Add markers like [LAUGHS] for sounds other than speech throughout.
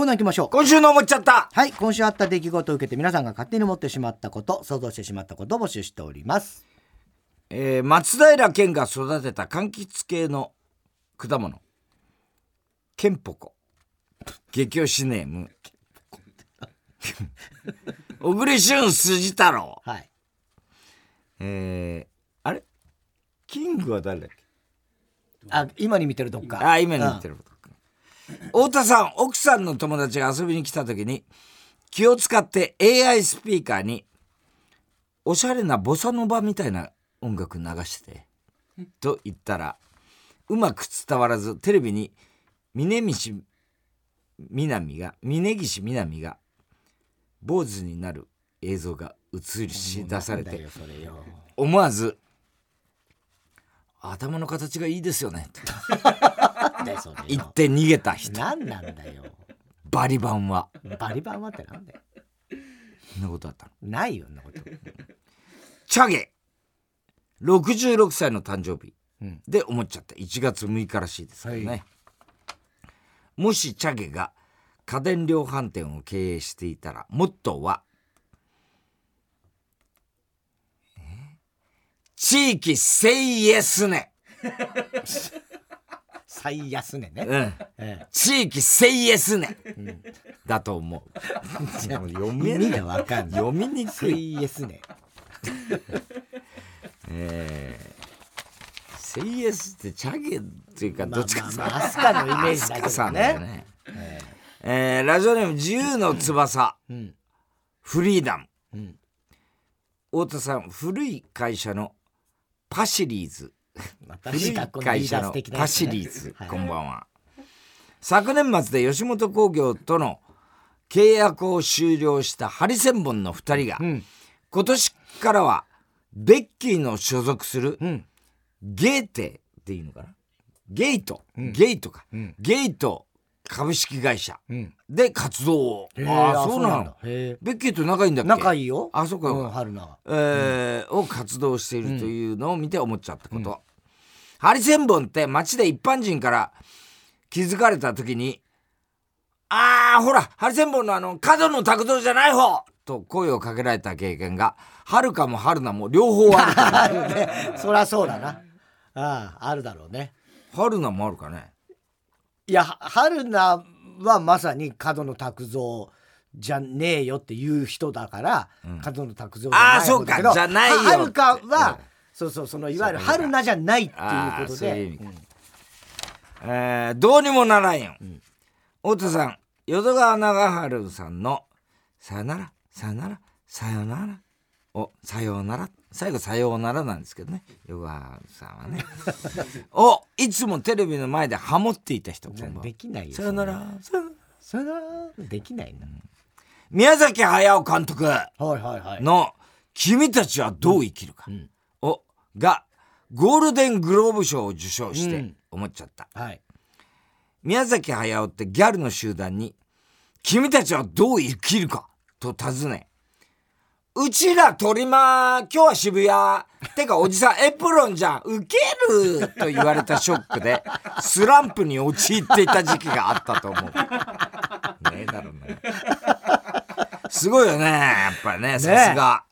コーナー行きましょう。今週の思っちゃった。はい、今週あった出来事を受けて皆さんが勝手に思ってしまったこと、想像してしまったことを募集しております。えー松平健が育てた柑橘系の果物。ケンポコ。激推しネーム。小栗旬筋太郎。はい。えー、あれ？キングは誰だっけ？あ、今に見てるどっか。あ今に言ってること。か太田さん奥さんの友達が遊びに来た時に気を使って AI スピーカーにおしゃれなボサノバみたいな音楽流してと言ったらうまく伝わらずテレビに峯岸みなみが峯岸みなみが坊主になる映像が映し出されて。思わず「頭の形がいいですよね」となんだよ、それよ。言って逃げた人。なんなんだよ。バリバンは。バリバンはってなんだよ。そんなことあったの？ないよ、そんなこと。チャゲ。66歳の誕生日。うん。で思っちゃった。1月6日らしいですけどね、もしチャゲが家電量販店を経営していたらモットーはえ？地域セイエスね、[LAUGHS] 最安値ね。うん、え地域セイエスね、だと思う読え、め意味がわかんない。読みにくい [LAUGHS] 最安値。えー、セイエスってチャゲっていうかまあどっちかまあまあ、アスカのイメージだけさどね。ね。えーラジオネーム自由の翼、うん。フリーダム。うん。太田さん、古い会社のパシリーズ。[LAUGHS] 古い会社のパシねリーズ、はい。こんばんは。昨年末で吉本興業との契約を終了したハリセンボンの2人が、うん。今年からはベッキーの所属するうん。ゲーテっていうのかな？ゲイト、ん。ゲイトか、うん。ゲイト株式会社うん。で活動を。へえああ、そうなのベッキーと仲いいんだっけ？仲いいよ。あ、そうか。うん、春菜は。えーを活動しているというのを見て思っちゃったこと。ハリセンボンって街で一般人から気づかれた時に、あー、ほら、ハリセンボンのあの、角の卓造じゃない方と声をかけられた経験が、はるかもはるなも両方ある [LAUGHS] ね。そりゃそうだな。ああ、あるだろうね。はるなもあるかね。いや、は春菜はまさに角野卓造じゃねえよっていう人だから、角野卓造じゃないあーそうか。方だけどじゃないよはるかっては、そうそう、そのいわゆる春菜じゃないっていうことあーそういうで意味か。えーどうにもならんよ。太田さん、淀川長春さんの、さよなら、さよなら、さよなら、お、さようなら、最後さようならなんですけどね、淀川さんはね。[LAUGHS] お、いつもテレビの前でハモっていた人、こんばんはできないよ。さよなら、さよなら。それはできないな。宮崎駿監督はいはいはい。の、君たちはどう生きるか、んを、が、ゴールデングローブ賞を受賞してうん思っちゃった。はい。宮崎駿ってギャルの集団に「君たちはどう生きるか?」と尋ね「うちら鳥間今日は渋谷てかおじさんエプロンじゃんウケる!」と言われたショックで [LAUGHS] スランプに陥っていた時期があったと思う。ねえだろうね。すごいよねやっぱりねさすが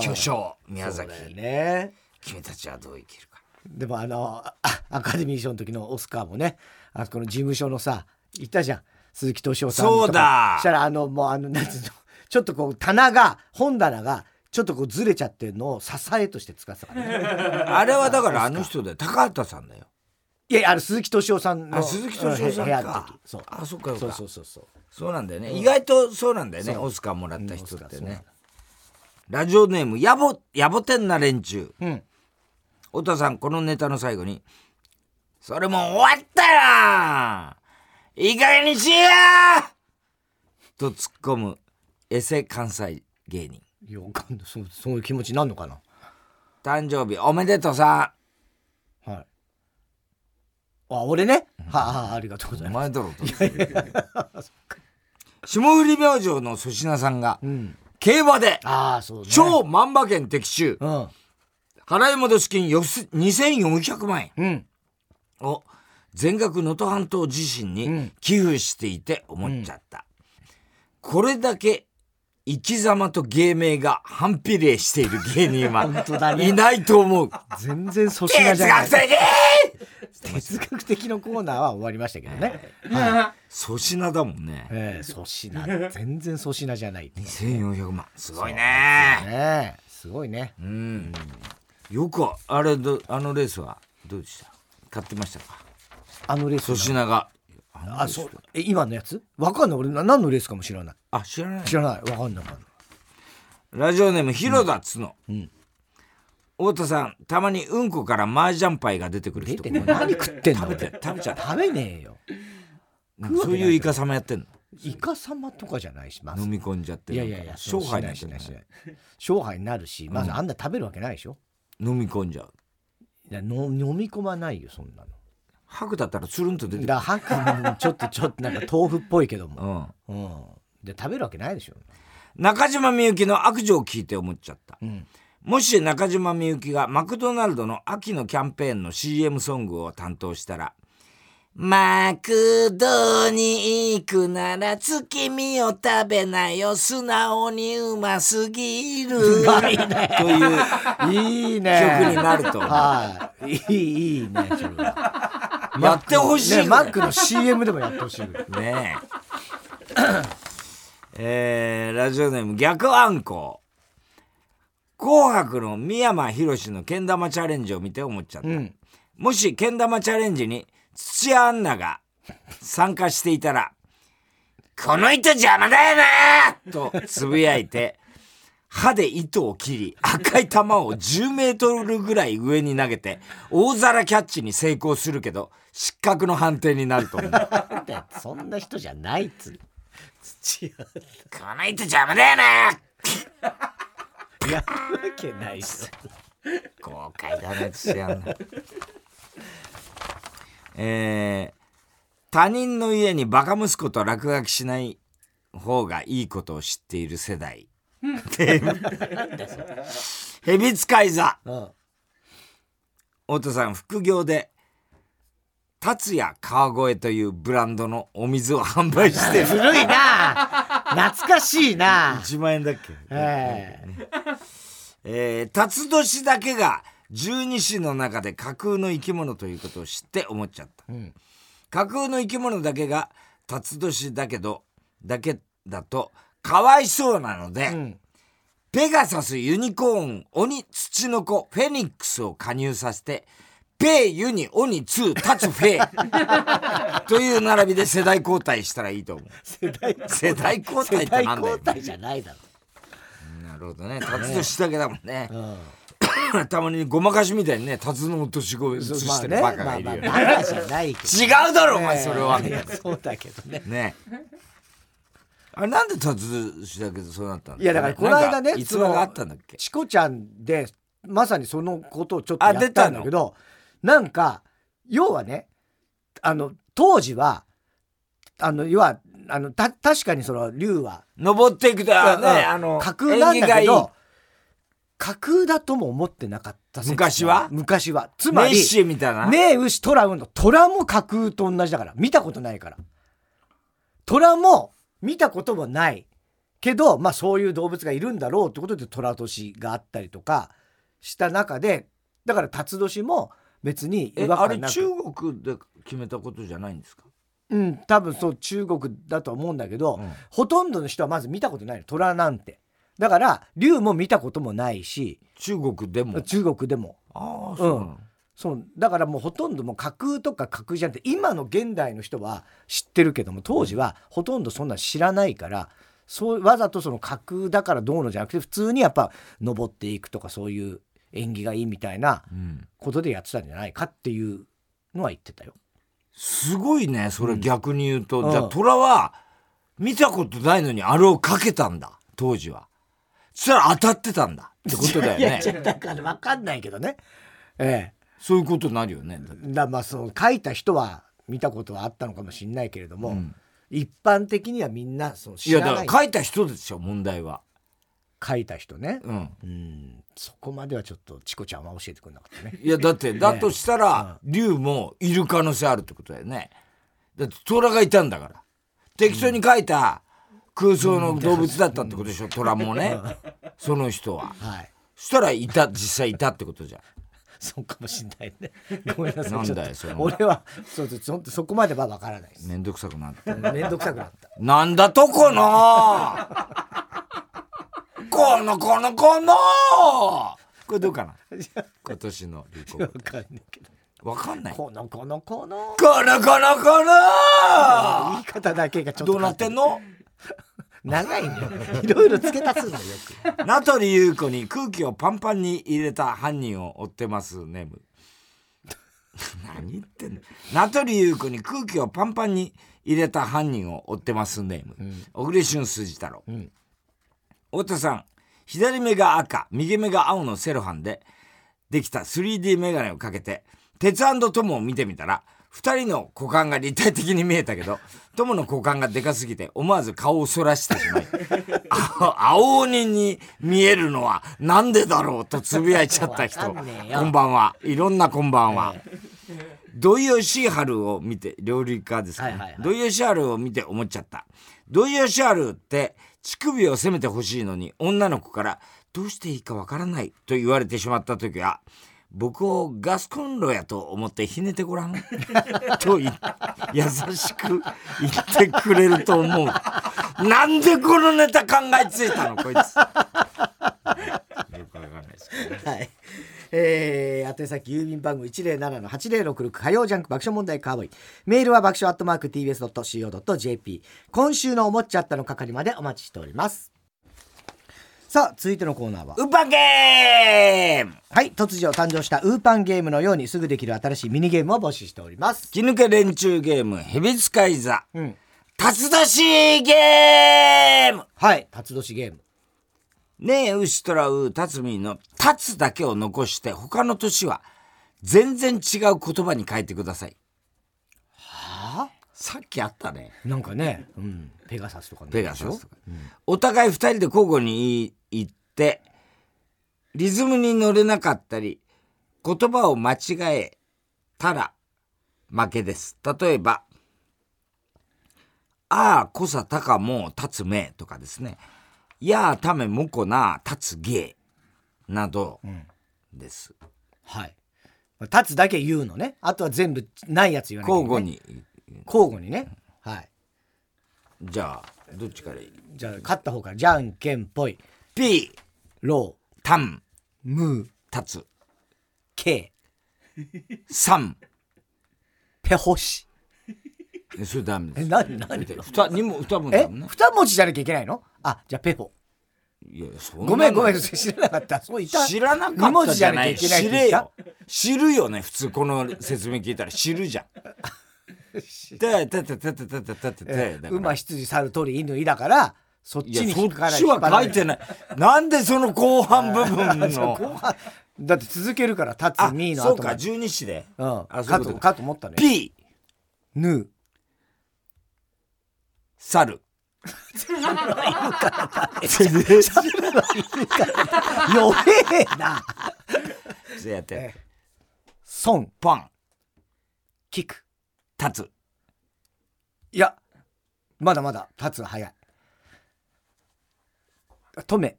巨匠宮崎、ね。君たちはどう生きるか。でもあのあアカデミー賞の時のオスカーもねあそこの事務所のさいたじゃん鈴木敏夫さんとかそうだしたらあのもうあのなんつうのちょっとこう棚が本棚がちょっとこうずれちゃってるのを支えとして使ってたからね。[LAUGHS] あれはだからあの人で高畑さんだよ。いやいやあの鈴木敏夫さんのあ鈴木敏夫さん部屋のか時。そう。あそっかそうそうそうそう。そうなんだよね、意外とそうなんだよね。オスカーもらった人ってうんラジオネームやぼやぼてんな連中。うん。太田さんこのネタの最後に「それもう終わったよいい加減にしや!」と突っ込むエセ関西芸人。いやわかんないそうそういう気持ちになるのかな？誕生日おめでとうさはい。あ俺ね？はあありがとうございます。お前だろと [LAUGHS] 霜降り明星の粗品さんがうん。競馬でああそうね。超万馬券的中。うん。払い戻し金よす2400万円。うん。を全額能登半島地震に寄付していて思っちゃった、これだけ生き様と芸名が反比例している芸人は [LAUGHS] いないと思う。全然粗品じ哲ゃない。学的哲学的のコーナーは終わりましたけどね。粗品だもんね。ええ粗品。全然粗品じゃない1400万。すごいね。ねえすごいね。うん。よくあれどあのレースはどうでした？買ってましたか？あのレース粗品があそう。え今のやつ？わかんない。俺な何のレースかも知らない。あ知らない。知らない。わかんない。わかんないラジオネーム広田つの、ん。太田さんたまにうんこから麻雀パイが出てくる出人てんの何食ってんの？食べて食べちゃう。食べねえよ。そういうイカサマやってんの？イカ様とかじゃないしまず。飲み込んじゃっていやいやいや勝敗になっしてなし勝敗になるし。まずあんな食べるわけないでしょ。飲み込んじゃう。いやの飲み込まないよそんなの吐くだったらつるんと出てくる。だからハクちょっとちょっとなんか豆腐っぽいけどうもん。うん。で食べるわけないでしょ。中島みゆきの悪女を聞いて思っちゃった、ん。もし中島みゆきがマクドナルドの秋のキャンペーンの CM ソングを担当したら「マクドに行くなら月見を食べなよ。素直にうますぎる」[LAUGHS] といういいね。曲になると。はい。いいいいねそれは。やってほしいね。マックの CM でもやってほしい。ねえ。[COUGHS] えーラジオネーム逆アンコウ紅白の三山ひろしのけん玉チャレンジを見て思っちゃった、ん。もしけん玉チャレンジに土屋アンナが参加していたら「この糸邪魔だよな!」とつぶやいて歯で糸を切り赤い球を10メートルぐらい上に投げて大皿キャッチに成功するけど失格の判定になると思う。そんな人じゃないっつう。土屋この糸邪魔だよなやるわけないし豪快だね土屋アンナえー他人の家にバカ息子と落書きしない方がいいことを知っている世代。[LAUGHS] ヘビ使い座。うん太田さん副業で達也川越というブランドのお水を販売してる。古いな。懐かしいな。1万円だっけ？ええー、辰年だけが十二支の中で架空の生き物ということを知って思っちゃった、ん架空の生き物だけが辰年だけどだけだとかわいそうなので、ん。ペガサスユニコーン鬼ツチノコフェニックスを加入させてペイユニオニツータツフェイ。[LAUGHS] という並びで世代交代したらいいと思う。世代世代。交代世代ってなんだよ。交代じゃないだなるほどね。辰年だけだもんね。ろ、うん [LAUGHS] たまにごまかしみたいにね辰の年越ししてるバカがいるよ。ね、まあねまあまあバカじゃないけど。違うだろお前それは、[LAUGHS] そうだけどね。ね。あれなんで辰年だけどそうなったんいやだからこの間ねなんか逸話があったんだっけ？チコちゃんでまさにそのことをちょっとやったたんだけどなんか要はねあの当時はあの要はあのた確かにその竜は登っていくとあねうんあの架空なんだけど架空だとも思ってなかった説昔は？昔は。つまりメッシみたいな、ねえ牛トラウンの虎も架空と同じだから。見たことないから。虎も見たこともない。けどまあそういう動物がいるんだろうってことで虎年があったりとかした中でだから辰年も別に違和えあれ感なく。中国で決めたことじゃないんですか？うん多分そう中国だと思うんだけど、うん。ほとんどの人はまず見たことないの。虎なんてだから竜も見たこともないし中国でも？中国でも。ああそうなの、そう。だからもうほとんどもう架空とか架空じゃなくて今の現代の人は知ってるけども当時はほとんどそんな知らないからそうわざとその架空だからどうのじゃなくて普通にやっぱ登っていくとかそういう縁起がいいみたいなうん。ことでやってたんじゃないかっていうのは言ってたよ。すごいねそれ逆に言うと、うん。じゃあ虎は見たことないのにあれをかけたんだ当時はそしたら当たってたんだ。ってことだよいやねいやだから分かんないけどね。えそういうことになるよね。え、だまあその書いた人は見たことはあったのかもしれないけれども、うん。一般的にはみんなそのいや知らない。だから書いた人ですよ問題は。書いた人ね。うん。うん。そこまではちょっとチコちゃんは教えてくれなかったね。いや、だって、だとしたら、竜もいる可能性あるってことだよね。だって、虎がいたんだから。適当に書いた空想の動物だったってことでしょ、虎もね。その人は。はい。そしたら、いた、実際いたってことじゃん。そうかもしんないね。ごめんなさい。なんちょっとだよそれ俺はそうそうそそこまでは分からないです。めんどくさくなって。めんどくさくなった。なんだとこの？このこのこの！これどうかな？今年の流行語。分かんないけど。わかんない？ここのこの。こののこのこの！言い方だけがちょっとどうなってんの？長いねいろいろ付け足すんだよよ名取裕子に空気をパンパンに入れた犯人を追ってますネム何言ってんの？名取裕子に空気をパンパンに入れた犯人を追ってますネーム、小栗旬筋太郎、ん。太田さん左目が赤右目が青のセロハンでできた 3D メガネをかけて鉄トモを見てみたら2人の股間が立体的に見えたけどトモの股間がでかすぎて思わず顔をそらしてしまいあ青鬼に見えるのはなんでだろうとつぶやいちゃった人。こんばんは。いろんなこんばんは。土井善晴を見て料理家ですかね、はいはいはい。土井善晴を見て思っちゃった。土井善晴って乳首を責めてほしいのに女の子からどうしていいかわからないと言われてしまった時は僕をガスコンロやと思ってひねてごらん？[LAUGHS] と言優しく言ってくれると思うなんでこのネタ考えついたの？こいつよくわかんないですけどねはい。えー、宛先郵便番号107-8066火曜ジャンク爆笑問題カーボーイ。メールは爆笑アットマーク tbs.co.jp。今週の思っちゃったの係までお待ちしております。さあ、続いてのコーナーは。ウーパンゲームはい、突如誕生したウーパンゲームのようにすぐできる新しいミニゲームを募集しております。吹き抜け連中ゲーム、ヘビ使い座。うん。辰年ゲームはい、辰年ゲーム。ねえ、牛とらう、辰巳の、辰だけを残して、他の年は、全然違う言葉に変えてください。はさっきあったね。なんかね、うん、ペガサスとかねペガサスとか。お互い二人で交互に言って、リズムに乗れなかったり、言葉を間違えたら負けです。例えば、ああ、こさたかも立つめとかですね。やあ、ためもこな、立つげなどです。はい。立つだけ言うのね。あとは全部ないやつ言わないけない交互。に。交互にね。はい。じゃあ、どっちからいい？じゃあ、勝った方から、じゃんけんぽい。ピー、ロタン、ー、ムー、立つ、ケサン。ー、ペホシ。えそれダメでえ、す。なになに二、二も、二文字えだもんね。二文字じゃなきゃいけないの？あ、じゃあペホ。いや、そんごめんごめん、知らなかった。そういた。知らな二かったじゃない知れよ知るよね普通この説明聞いたら知るじゃん [LAUGHS] てててててててててえだから馬、羊、猿、鳥、犬、いだから、そっちに引っかかそっちは書いてない。なんでその後半部分の？だって続けるから、立つ2の後そうか、十二子で。うん。あ、かと、かと思ったね。P。ぬ。猿。猿の犬から食べ。犬から弱えな。[LAUGHS] そうやって。え。パン。キク。立つ。いや、まだまだ立つは早い。止め、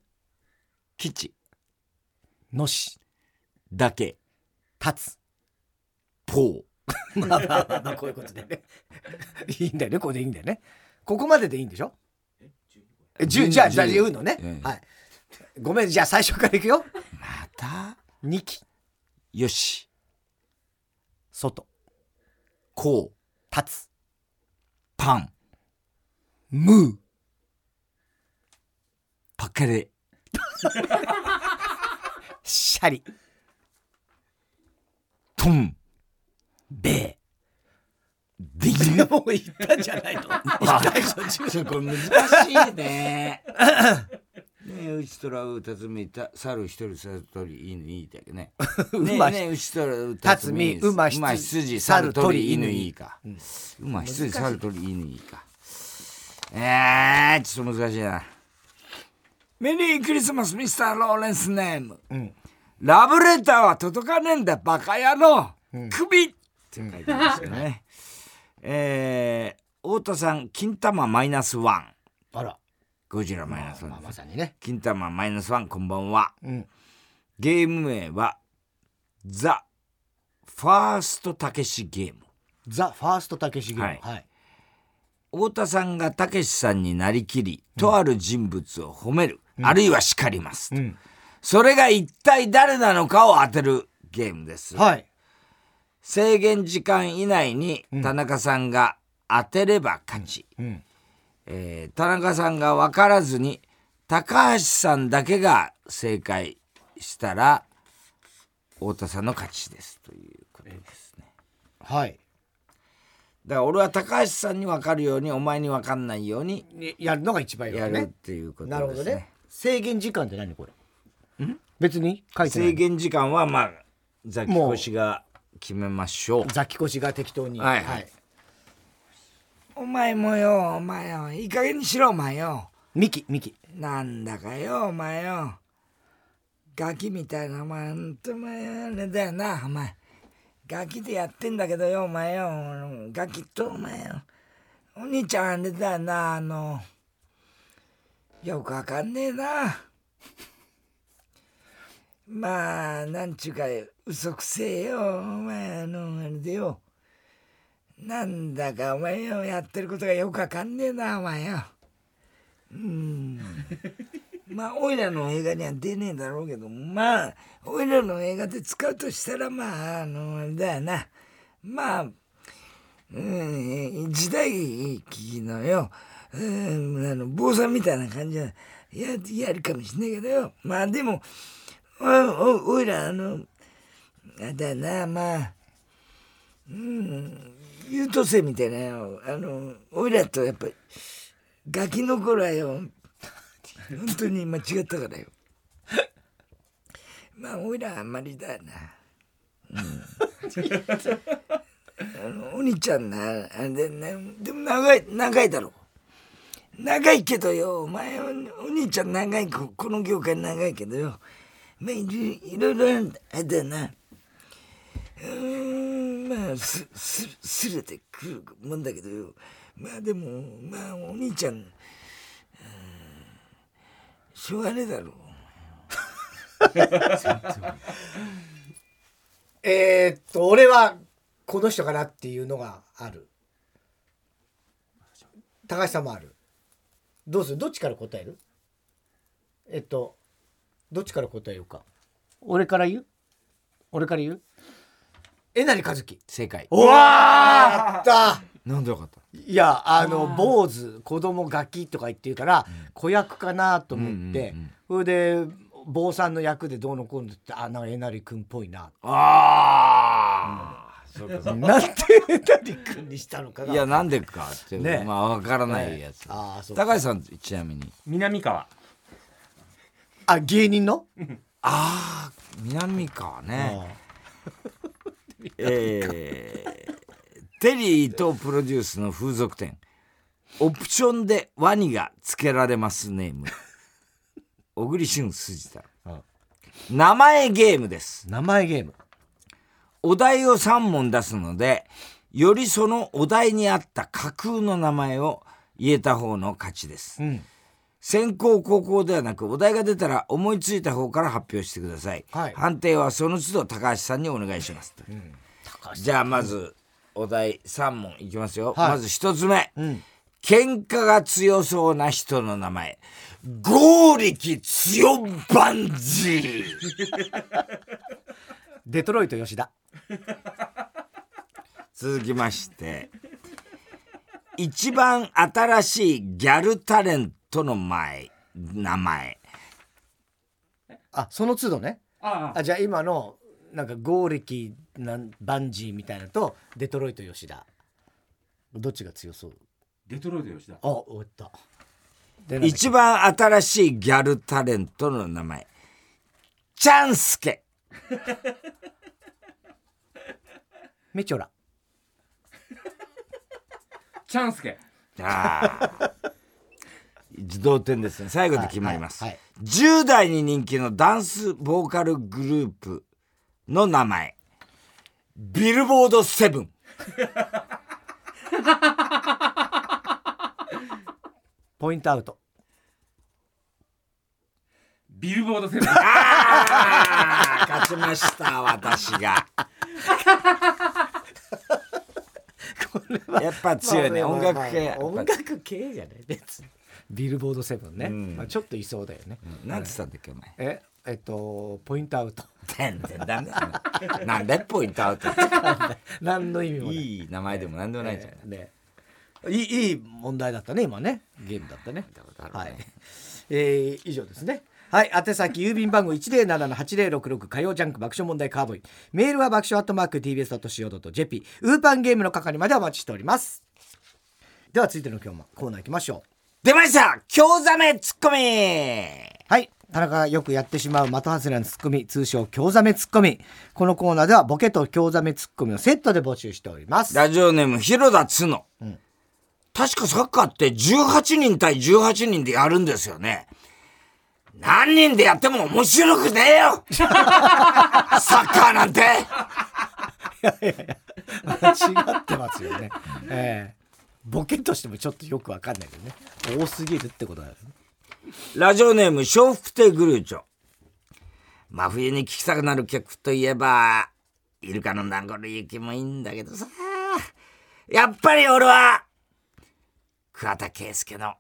吉。のし、だけ。立つ。ポー。[LAUGHS] まあまあまあまあ、こういうことでね。[LAUGHS] いいんだよね、これでいいんだよね。ここまででいいんでしょ？え、10、じゃあ、じゃあ言うのね。え。え。はい。ごめん、じゃあ最初からいくよ。また？2期、よし。外、こう。立つ、パン。ムー、パケレシャリ、トンベビンー。もう言ったんじゃないの？言ったでしょ10ちょこれ難しいね。[LAUGHS] ねえ、うちとらうたつみた、猿一人、猿鳥、犬いいだけね。ねねえ、うちとらうたつみ、辰巳馬羊羊、猿猿鳥、鳥犬犬いいか。馬、羊、猿鳥、犬いいか。えー、ちょっと難しいな。メリークリスマスミスターローレンスネーム、ん。ラブレターは届かねえんだバカ野郎、首って書いてますよね。えー、太田さん金玉マイナスワン。あら、ゴジラマイナスワン。まあ、まさにね。金玉マイナスワンこんばんは。うん。ゲーム名はザ・ファーストたけしゲーム。ザ・ファーストたけしゲーム。はい。はい。太田さんがたけしさんになりきりとある人物を褒める、あるいは叱ります、んそれが一体誰なのかを当てるゲームです、はい。制限時間以内に田中さんが当てれば勝ち、うん。えー田中さんが分からずに高橋さんだけが正解したら太田さんの勝ちですということですねはい。だから俺は高橋さんに分かるようにお前に分かんないようににやるのが一番いいわやるっ。ていうことですねなるほどね。制限時間って何これ。別に書いてな制い。限時間はまあザキコシが決めましょう。ザキコシが適当に。はい。はい。お前もよお前よ。いい加減にしろお前よ。ミキ、ミキ。なんだかよお前よ。ガキみたいなお前ほんとお前あれだよな。お前ガキでやってんだけどよお前よ。ガキとお前よ。お兄ちゃんあれだよなあのよくわかんねえな。[LAUGHS] まあなんちゅうか嘘くせえよ。お前あのあれでよ。なんだかお前よやってることがよくわかんねえなお前よ。うん。まあおいらの映画には出ねえだろうけどまあおいらの映画で使うとしたらまああのあれだよな。まあうん時代劇のよ、うん、あの坊さんみたいな感じはややるかもしんないけどよ。まあでもおおおいらあのあだなまあうん優等生みたいなよ。あのおいらとやっぱりガキの頃はよ本当に間違ったからよ。まあおいらあんまりだよな。あのお兄ちゃんなあれで,、ね、でも長い長いだろ。う長いけどよ。お前お兄ちゃん長いここの業界長いけどよ。まあいろいろあれだな。うーんまあすすすれてくるもんだけどよ。まあでもまあお兄ちゃん、うんしょうがねえだろ。う [LAUGHS] え、っと、俺はこの人かなっていうのがある。高橋さんもある。どうする？どっちから答える？えっと、どっちから答えようか？俺から言う？俺から言う？えなりかずき。正解。おわったなんでよかった？いやあの坊主子供ガキとか言ってるから、子役かなと思って、それで坊さんの役でどうのこうのってあなんかえなり君っぽいな。ああ、[LAUGHS] なんでえなり君にしたのかが。いやなんでかって、ね。まあわからないやつ、ああそう高橋さんちなみに。南川。あ芸人の、ああ南川ね。えーテリーとプロデュースの風俗店。オプションでワニがつけられますネーム。小栗旬筋太郎。名前ゲームです。名前ゲームお題を3問出すのでよりそのお題に合った架空の名前を言えた方の勝ちです、ん。先行後攻ではなくお題が出たら思いついた方から発表してください、はい。判定はその都度高橋さんにお願いします、じゃあまずお題3問いきますよ、はい。まず1つ目、ん。喧嘩が強そうな人の名前。剛力強バンジーデトロイト吉田。[LAUGHS] 続きまして一番新しいギャルタレントの前名前。あその都度ね。ああ。あじゃあ今のなんか剛力なんバンジーみたいなのとデトロイト吉田。どっちが強そう？デトロイト吉田。あ終わった。一番新しいギャルタレントの名前。チャンスケ [LAUGHS] メチョラ。チャンスケ。ああ同点ですね。最後で決まります、はいはい10代に人気のダンスボーカルグループの名前。ビルボードセブン。ポイントアウトビルボードセブン。ああ勝ちました、私が。やっぱ強いね、音楽系。音楽系じゃない別に。ビルボードセブンね、ちょっといそうだよね、なんつったんだっけ、お前？ええっとポイントアウト。全然ダメ。なんでポイントアウト何の意味もない。いい名前でもなんでもないじゃん。いいいい問題だったね今ね。ゲームだったね。はい、えー以上ですねはい宛先郵便番号107-8066火曜ジャンク爆笑問題カーボーイメールは爆笑アットマーク TBS.CO.JP ウーパンゲームの係までお待ちしておりますでは続いての今日もコーナー行きましょう出ました京ザメツッコミはい。田中がよくやってしまう的外れのツッコミ、通称、京ザメツッコミ。このコーナーでは、ボケと京ザメツッコミをセットで募集しております。ラジオネーム広田つの、ん確かサッカーって18人対18人でやるんですよね。何人でやっても面白くねえよ [LAUGHS] サッカーなんて間違ってますよね。ええボケとしてもちょっとよくわかんないけどね。多すぎるってことだよね。ラジオネーム笑福亭グルーチョ。真冬に聴きたくなる曲といえば、イルカの名残雪もいいんだけどさ。やっぱり俺は、桑田佳祐の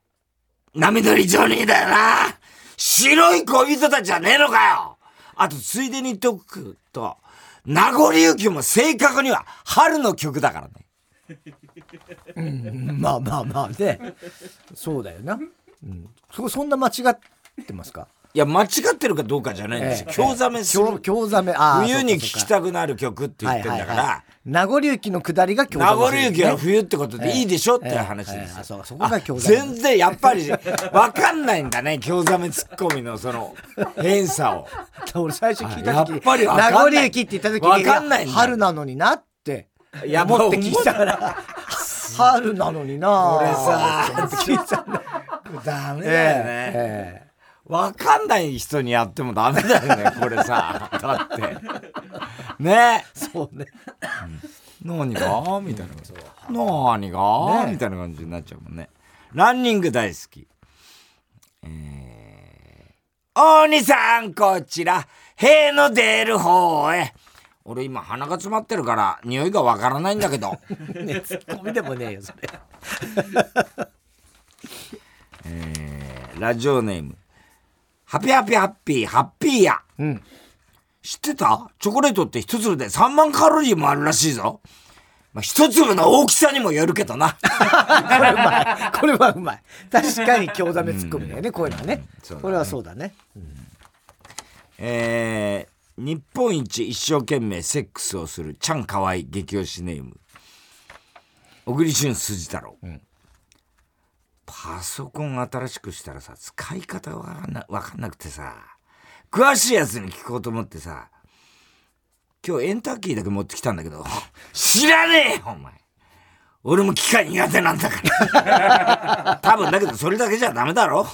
波乗りジョニーだよな。白い恋人たちじゃねえのかよ。あと、ついでに言っとくと、名残ゆきも正確には春の曲だからね。うんまあまあまあね。そうだよな。うん、そそんな間違ってますか？いや、間違ってるかどうかじゃないんですよ。京ザメする京京ザメ、あー冬に聴きたくなる曲って言ってんだから、名残雪の下りが京ザメ名残雪は冬ってことでいいでしょってええ話ですそうそこが京ザメ全然やっぱり分かんないんだね京ザメツッコミのその変さを。[LAUGHS] 俺最初聞いた時やっぱり名残雪って言った時にわかんない春なのになっていや思って聞いたから [LAUGHS] 春なのにな俺さ聞いたんだダメえだよね、ええ分かんない人にやってもダメだよね [LAUGHS] これさ。だって。ね。えそうね。何が？みたいな。何が、ね。みたいな感じになっちゃうもんね。ランニング大好き。えー、大兄さんこちら。塀の出る方へ。俺今鼻が詰まってるから匂いがわからないんだけど。[LAUGHS] ねツッコミでもねえよそれ。[LAUGHS] えーラジオネームハピハピハッピーハッピーや。うん。知ってた？チョコレートって一粒で3万カロリーもあるらしいぞ。まあ、一粒の大きさにもよるけどな。[LAUGHS] これうまい。これはうまい。確かに京ザメツッコミだよねこういうのはね。これはそうだね。えー、日本一一生懸命セックスをするちゃんかわい激推しネーム。小栗旬筋太郎。パソコン新しくしたらさ、使い方わかんなわかんなくてさ、詳しいやつに聞こうと思ってさ、今日エンターキーだけ持ってきたんだけど、知らねえよお前。俺も機械苦手なんだから。多分だけどそれだけじゃダメだろ普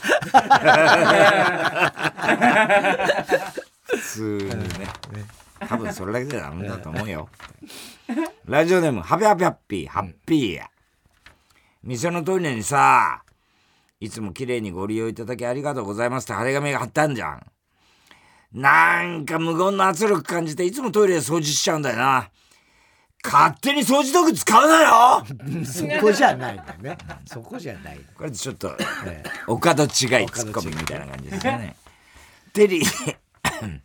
通にね。多分それだけじゃダメだと思うよ。ラジオネーム、ハピハピハッピー、ハッピーや。店のトイレにさ、いつも綺麗にご利用いただきありがとうございますって張り紙が貼ってあんじゃん。なんか無言の圧力感じていつもトイレ掃除しちゃうんだよな。勝手に掃除道具使うなよ [LAUGHS] そこじゃないんだよねそこじゃないこれちょっと、岡戸違いツッコミみたいな感じですね。テリー、[COUGHS]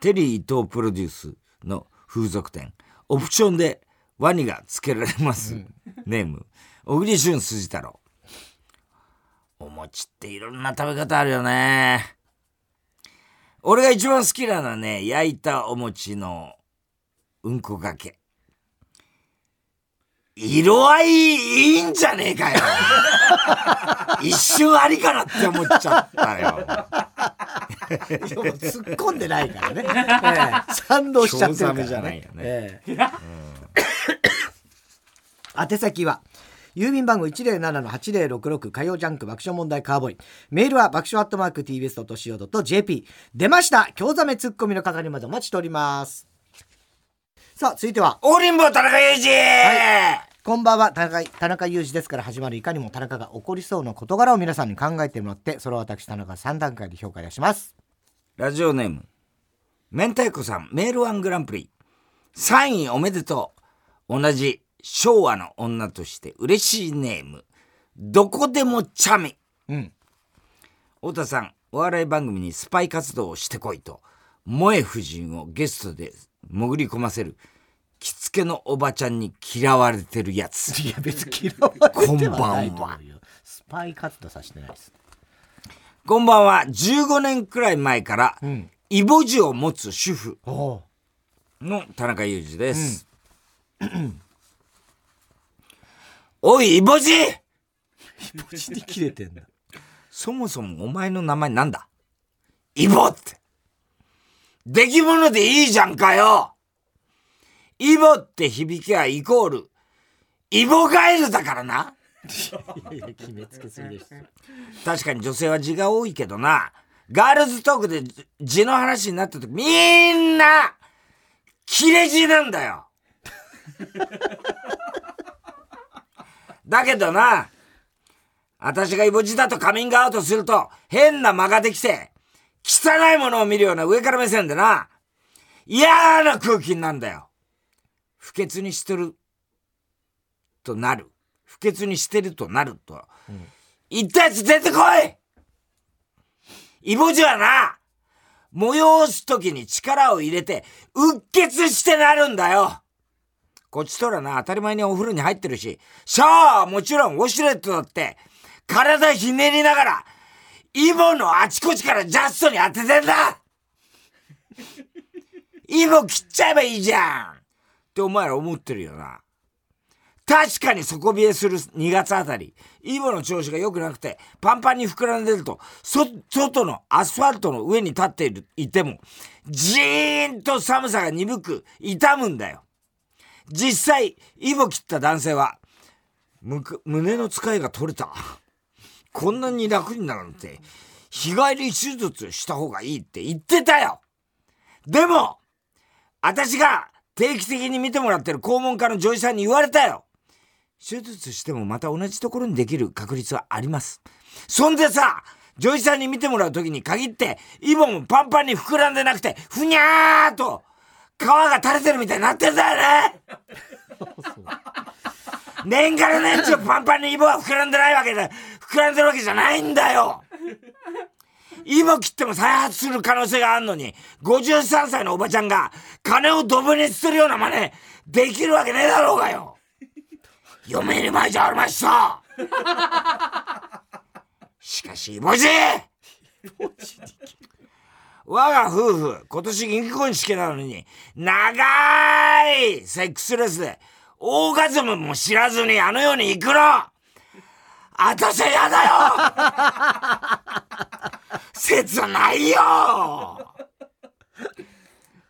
テリー伊藤プロデュースの風俗店、オプションでワニがつけられます。ネーム、小栗旬筋太郎。お餅っていろんな食べ方あるよね。俺が一番好きなのはね、焼いたお餅のうんこがけ。色合いいいんじゃねえかよ。一瞬ありかなって思っちゃったよ。突っ込んでないからね、[LAUGHS] ええ賛同しちゃってるから、ね、じゃないよねええ [LAUGHS] [COUGHS] 宛先は？郵便番号107-8066火曜ジャンク爆笑問題カーボーイ。メールは爆笑アットマーク TBS.CO.JP 出ました。京ザメツッコミの係までお待ちしております。さあ続いては。おりんぼ田中裕二、こんばんは。田中田中裕二ですから始まるいかにも田中が起こりそうな事柄を皆さんに考えてもらってそれを私田中3段階で評価いたします。ラジオネーム。明太子さん。メールワングランプリ。3位おめでとう。同じ昭和の女として嬉しいネーム。どこでもチャミうん。太田さんお笑い番組にスパイ活動をしてこいと萌え夫人をゲストで潜り込ませる着付けのおばちゃんに嫌われてるやつ。[LAUGHS] いや別に嫌われてはないと思うよ。こんばんは。スパイ活動させてないです。こんばんは。15年くらい前から、ん。イボ痔を持つ主婦の田中裕二です。おい、イボ痔ポチで切れてんだそもそもお前の名前なんだ？イボって。出来物でいいじゃんかよイボって響きはイコール、イボガエルだからな。いやいや決めつけすぎです確かに女性は字が多いけどな。ガールズトークで字字の話になった時、みんな、切れ字なんだよ。だけどな、私がイボ字だとカミングアウトすると、変な間ができて、汚いものを見るような上から目線でな、嫌な空気になるんだよ。不潔にしてる、となる。不潔にしてるとなると。言ったやつ出てこいイボ痔はな、催すときに力を入れて、うっ血してなるんだよこっちとらな、当たり前にお風呂に入ってるし、シャワーはもちろんウォシュレットだって、体ひねりながら、イボのあちこちからジャストに当ててんだイボ切っちゃえばいいじゃんってお前ら思ってるよな。確かに底冷えする2月あたり、イボの調子が良くなくて、パンパンに膨らんでると、そ、外のアスファルトの上に立っている、いても、じーんと寒さが鈍く、痛むんだよ。実際、イボ切った男性は、む胸の使いが取れた。こんなに楽になるなんて、日帰り手術した方がいいって言ってたよでも、私が定期的に見てもらってる肛門科の女医さんに言われたよ手術してもまた同じところにできる確率はあります。そんでさ、女医さんに見てもらう時に限って、イボもパンパンに膨らんでなくて、ふにゃーと、皮が垂れてるみたいになってんだよね年がら年中パンパンにイボは膨らんでないわけだ。膨らんでるわけじゃないんだよ。イボ切っても再発する可能性があるのに、53歳のおばちゃんが金をドブに捨てるような真似できるわけねえだろうがよ。読める前じゃあるまいしさ [LAUGHS] しかし、イボジ我が夫婦、今年銀婚式なのに、長いセックスレスで、オーガズムも知らずにあの世に行くの。あたしやだよ。[LAUGHS] 切ないよ。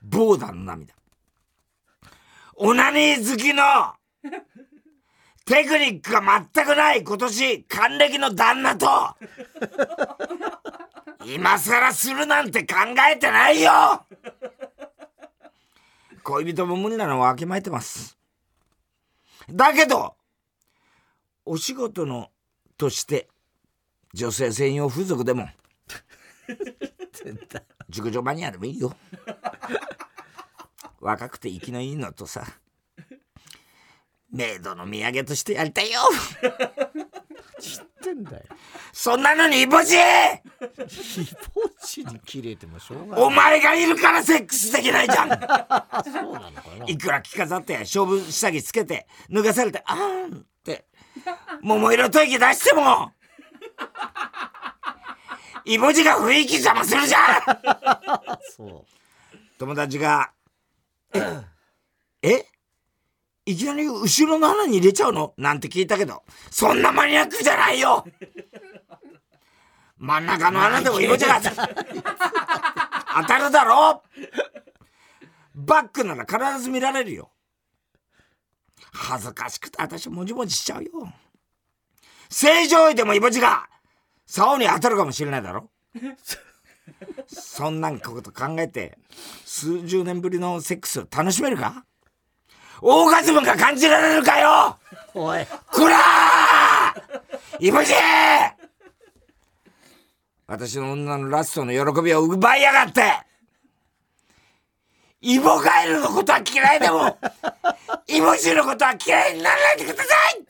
ボーダーの涙。オナニー好きのテクニックが全くない今年還暦の旦那と今更するなんて考えてないよ恋人も無理なのはわきまえてます。だけど、お仕事のとして女性専用風俗でも [LAUGHS] 熟女マニアでもいいよ。若くて生きのいいのとさメイドの土産としてやりたいよ知ってんだよ。そんなのにイボジひぼちに切れてもしょうがない。お前がいるからセックスできないじゃん！そうなのかな？いくら着飾って勝負下着つけて脱がされてあーん！って桃色吐息出してもイボジが雰囲気邪魔するじゃん！そう。友達が「え？いきなり後ろの穴に入れちゃうの?」なんて聞いたけど。そんなマニアックじゃないよ。[LAUGHS] 真ん中の穴でもイボジが当たるだろ？バックなら必ず見られるよ。恥ずかしくて私もじもじしちゃうよ。正常位でもイボジが、竿に当たるかもしれないだろ？そんなんこと考えて、数十年ぶりのセックスを楽しめるか？オーガズムが感じられるかよ！おい。こらー！イボジ私の女のラストの喜びを奪いやがって！イボガエルのことは嫌いでも、[LAUGHS] イボジのことは嫌いにならないでください！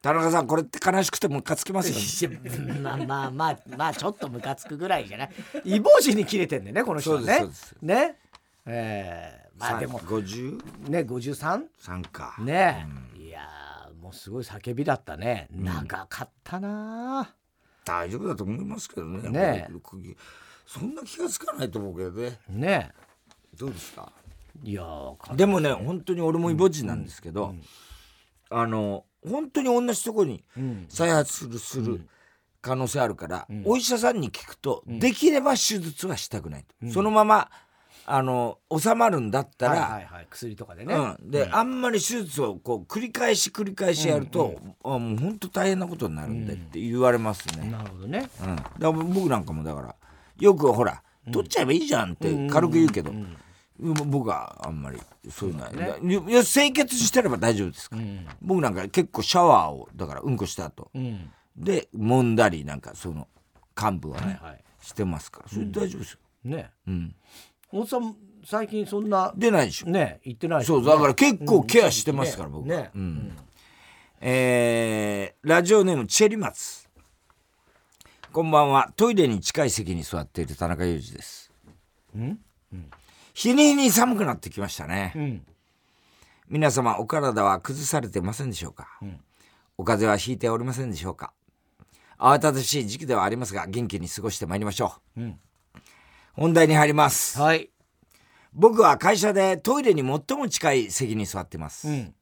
田中さん、これって悲しくてムカつきますよね。[LAUGHS] まあまあまあまあちょっとムカつくぐらいじゃない？イボジに切れてんだよねこの人はね。そうですそうです。ね。えー、まあでも53ね 53? か。ね。いやーもうすごい叫びだったね。長かったな大丈夫だと思いますけどね。ねそんな気がつかないと思うけどね。ねどうですか？いやでもね、本当に俺もイボジなんですけど、あの、本当に同じとこにん。再発する、する可能性あるから、お医者さんに聞くと、できれば手術はしたくないと。そのまま、あの、収まるんだったら、はいはいはい。薬とかでね、うん、で、あんまり手術をこう繰り返し繰り返しやると、あもう本当大変なことになるんでって言われますね。なるほどね。うん、だから僕なんかもだからよくほら取っちゃえばいいじゃんって軽く言うけど、僕はあんまりそういうのは、い。や清潔してれば大丈夫ですから、僕なんか結構シャワーをだからうんこした後、うん。で揉んだりなんかその幹部はね、はいはい。してますから。それ大丈夫ですよ、ね。うん、大津さん最近そんな出ないでしょ、ね言ってないですそうだから結構ケアしてますから、僕は、ね。うん。えーラジオネームチェリマツ。こんばんは。トイレに近い席に座っている田中裕二です。日に日に寒くなってきましたね、うん。皆様お体は崩されてませんでしょうか、お風邪はひいておりませんでしょうか？慌ただしい時期ではありますが元気に過ごしてまいりましょう、ん本題に入ります。はい。僕は会社でトイレに最も近い席に座っています、うん。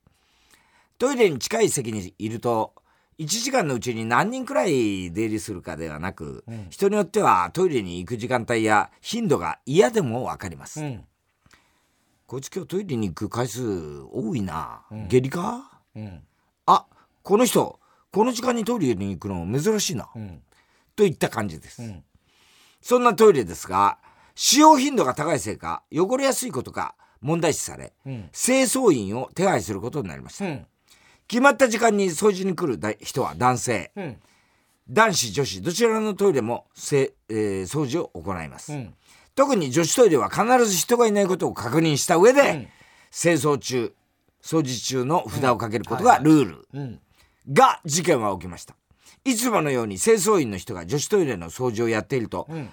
トイレに近い席にいると1時間のうちに何人くらい出入りするかではなく、人によってはトイレに行く時間帯や頻度が嫌でも分かります、うん。こいつ今日トイレに行く回数多いな、下痢か？うん。あこの人この時間にトイレに行くの珍しいな、ん。といった感じです、んそんなトイレですが使用頻度が高いせいか汚れやすいことが問題視され、ん。清掃員を手配することになりました、うん。決まった時間に掃除に来るだ人は男性。うん。男子女子どちらのトイレもせ、えー掃除を行います、うん。特に女子トイレは必ず人がいないことを確認した上で、ん。清掃中掃除中の札をかけることがルール、うん。が事件は起きましたいつものように清掃員の人が女子トイレの掃除をやっていると、ん。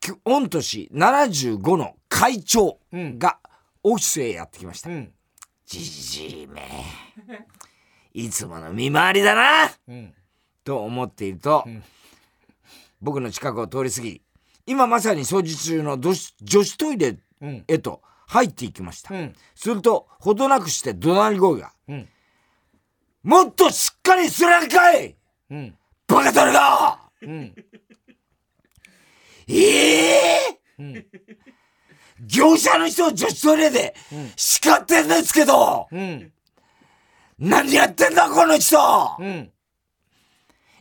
き御年75の会長うん。がオフィスへやってきました、うん。じじいめ。いつもの見回りだな。うん。と思っていると、僕の近くを通り過ぎ今まさに掃除中の女子トイレうん。へと入っていきました、うん。するとほどなくして怒鳴り声がうん「もっとしっかりするんかいうん。バカタレが!うん。ええうん。業者の人を女子トイレで叱ってんですけど、うん。何やってんだこの人、うん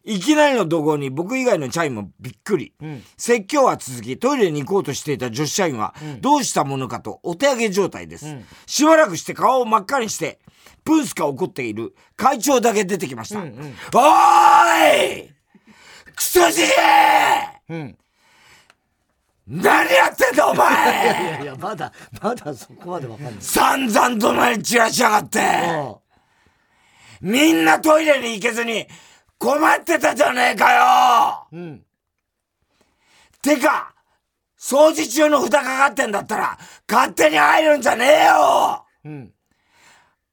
いきなりの怒号に僕以外の社員もびっくり。うん。説教は続き、トイレに行こうとしていた女子社員は、どうしたものかとお手上げ状態です。ん。しばらくして顔を真っ赤にして、プンスカ怒っている。会長だけ出てきました。うんうん。おーい!クソじじい!うん。何やってんだおい前やいやまだまだそこまでわかんない。散々怒鳴り散らしやがって。あみんなトイレに行けずに困ってたじゃねえかよ。うん。てか、掃除中の札かかってんだったら、勝手に入るんじゃねえよ。うん。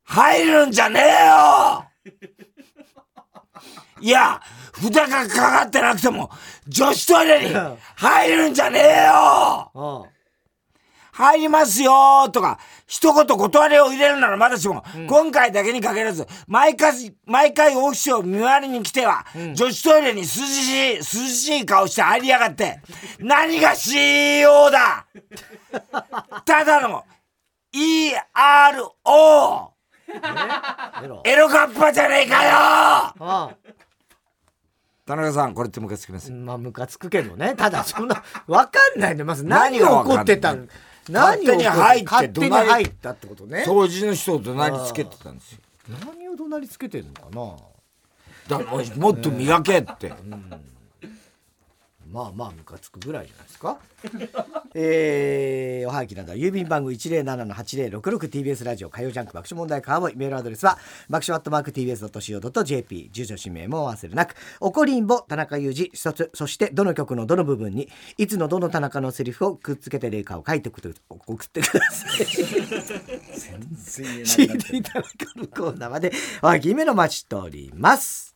入るんじゃねえよ。いや、札がかかってなくても、女子トイレに入るんじゃねえよ。ああ入りますよとか、一言断りを入れるならまだしも、今回だけに限らず、毎回、毎回オフィスを見回りに来ては、女子トイレに涼しい、涼しい顔して入りやがって、何が CEO だ。ただの ERO! エロエロカッパじゃねえかよ。あ田中さんこれってムカつきます？あまあムカつくけどね。ただそんな分かんないねまず何何がが起こってたの？勝手に入って勝手に怒鳴り入ったってことね。掃除の人を怒鳴りつけてたんですよ。何を怒鳴りつけてるんだな。だからもっと磨けって、まあまあムカつくぐらいじゃないですか。[LAUGHS] えー、おはがきなどは郵便番号 107-8066TBS ラジオ火曜ジャンク爆笑問題カーボーイメールアドレスは爆笑アットマーク TBS.CO.JP 住所氏名もお忘れなく。おこりんぼ田中裕二。そそしてどの曲のどの部分にいつのどの田中のセリフをくっつけて霊歌を書いて送って送ってください。CD 田中のコーナーまでおはぎめの待ちしております